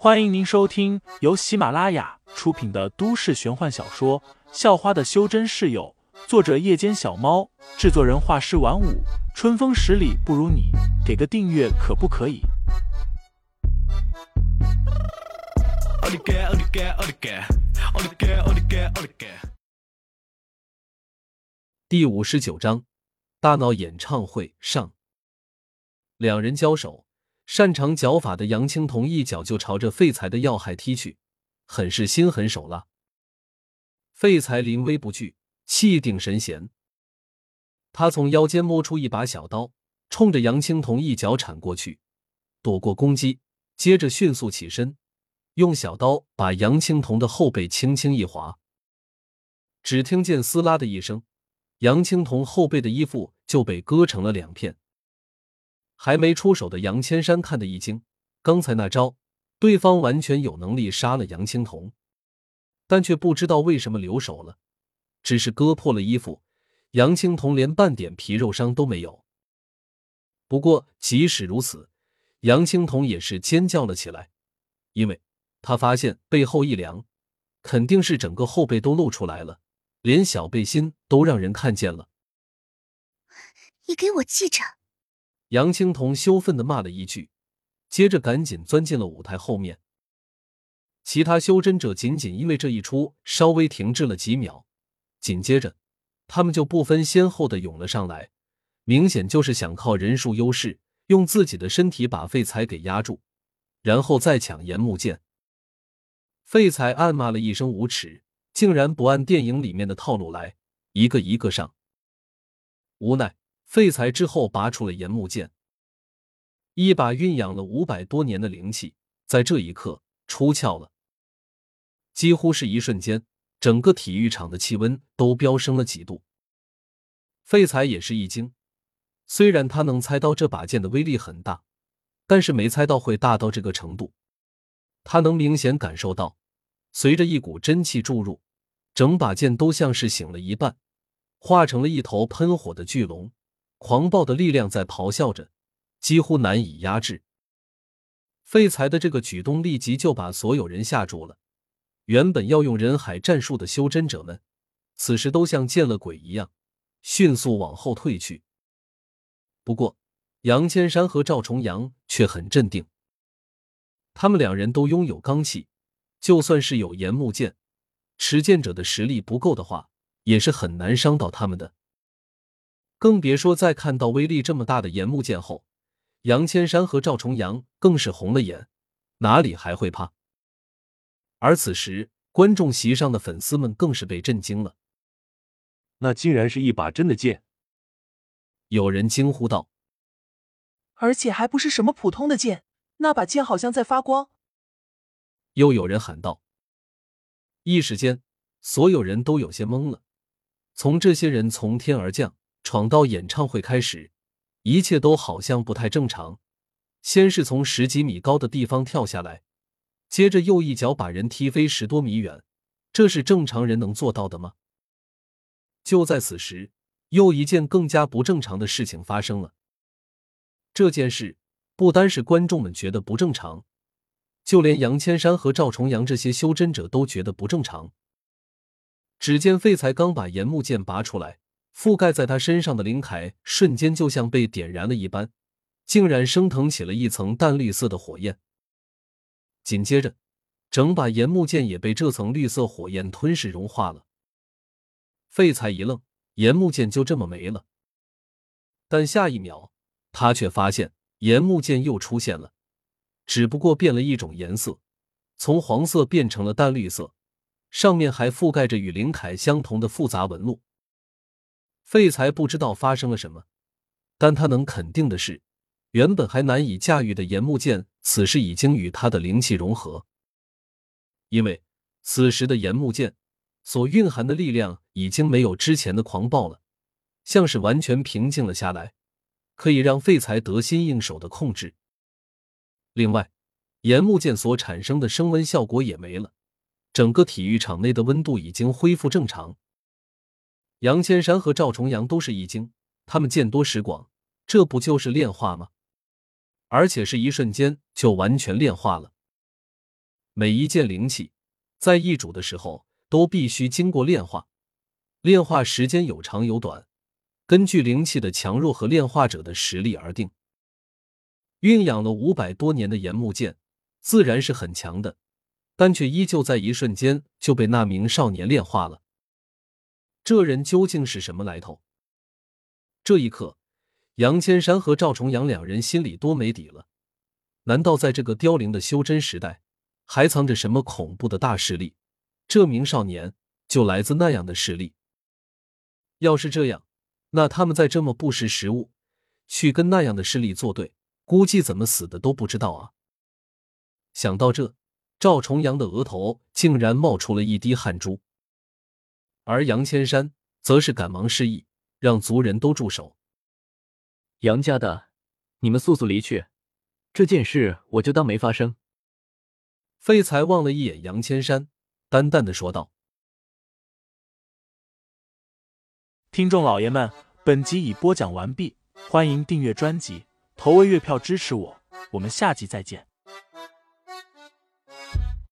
欢迎您收听由喜马拉雅出品的都市玄幻小说《校花的修真室友》，作者：夜间小猫，制作人：画师晚舞，春风十里不如你，给个订阅可不可以？第五十九章，大闹演唱会上，两人交手。擅长脚法的杨青桐一脚就朝着废材的要害踢去，很是心狠手辣。废材临危不惧，气定神闲。他从腰间摸出一把小刀，冲着杨青桐一脚铲过去，躲过攻击，接着迅速起身，用小刀把杨青桐的后背轻轻一划。只听见撕拉的一声，杨青桐后背的衣服就被割成了两片。还没出手的杨千山看得一惊，刚才那招，对方完全有能力杀了杨青桐，但却不知道为什么留手了，只是割破了衣服，杨青桐连半点皮肉伤都没有。不过即使如此，杨青桐也是尖叫了起来，因为他发现背后一凉，肯定是整个后背都露出来了，连小背心都让人看见了。你给我记着。杨青桐羞愤的骂了一句，接着赶紧钻进了舞台后面。其他修真者仅仅因为这一出稍微停滞了几秒，紧接着他们就不分先后的涌了上来，明显就是想靠人数优势，用自己的身体把废材给压住，然后再抢岩木剑。废材暗骂了一声无耻，竟然不按电影里面的套路来，一个一个上，无奈。废材之后拔出了岩木剑，一把蕴养了五百多年的灵气，在这一刻出窍了。几乎是一瞬间，整个体育场的气温都飙升了几度。废材也是一惊，虽然他能猜到这把剑的威力很大，但是没猜到会大到这个程度。他能明显感受到，随着一股真气注入，整把剑都像是醒了一半，化成了一头喷火的巨龙。狂暴的力量在咆哮着，几乎难以压制。废材的这个举动立即就把所有人吓住了。原本要用人海战术的修真者们，此时都像见了鬼一样，迅速往后退去。不过，杨千山和赵重阳却很镇定。他们两人都拥有罡气，就算是有岩木剑，持剑者的实力不够的话，也是很难伤到他们的。更别说在看到威力这么大的岩木剑后，杨千山和赵重阳更是红了眼，哪里还会怕？而此时，观众席上的粉丝们更是被震惊了。那竟然是一把真的剑！有人惊呼道：“而且还不是什么普通的剑，那把剑好像在发光。”又有人喊道。一时间，所有人都有些懵了。从这些人从天而降。闯到演唱会开始，一切都好像不太正常。先是从十几米高的地方跳下来，接着又一脚把人踢飞十多米远，这是正常人能做到的吗？就在此时，又一件更加不正常的事情发生了。这件事不单是观众们觉得不正常，就连杨千山和赵重阳这些修真者都觉得不正常。只见废材刚把岩木剑拔出来。覆盖在他身上的灵铠瞬间就像被点燃了一般，竟然升腾起了一层淡绿色的火焰。紧接着，整把岩木剑也被这层绿色火焰吞噬融化了。废材一愣，岩木剑就这么没了。但下一秒，他却发现岩木剑又出现了，只不过变了一种颜色，从黄色变成了淡绿色，上面还覆盖着与灵铠相同的复杂纹路。废材不知道发生了什么，但他能肯定的是，原本还难以驾驭的岩木剑，此时已经与他的灵气融合。因为此时的岩木剑所蕴含的力量已经没有之前的狂暴了，像是完全平静了下来，可以让废材得心应手的控制。另外，岩木剑所产生的升温效果也没了，整个体育场内的温度已经恢复正常。杨千山和赵重阳都是一惊，他们见多识广，这不就是炼化吗？而且是一瞬间就完全炼化了。每一件灵器在易主的时候都必须经过炼化，炼化时间有长有短，根据灵气的强弱和炼化者的实力而定。蕴养了五百多年的岩木剑，自然是很强的，但却依旧在一瞬间就被那名少年炼化了。这人究竟是什么来头？这一刻，杨千山和赵重阳两人心里多没底了。难道在这个凋零的修真时代，还藏着什么恐怖的大势力？这名少年就来自那样的势力。要是这样，那他们在这么不识时务，去跟那样的势力作对。估计怎么死的都不知道啊！想到这，赵重阳的额头竟然冒出了一滴汗珠，而杨千山则是赶忙示意，让族人都住手。杨家的，你们速速离去，这件事我就当没发生。废材望了一眼杨千山，淡淡的说道：“听众老爷们，本集已播讲完毕，欢迎订阅专辑。”投喂月票支持我，我们下集再见。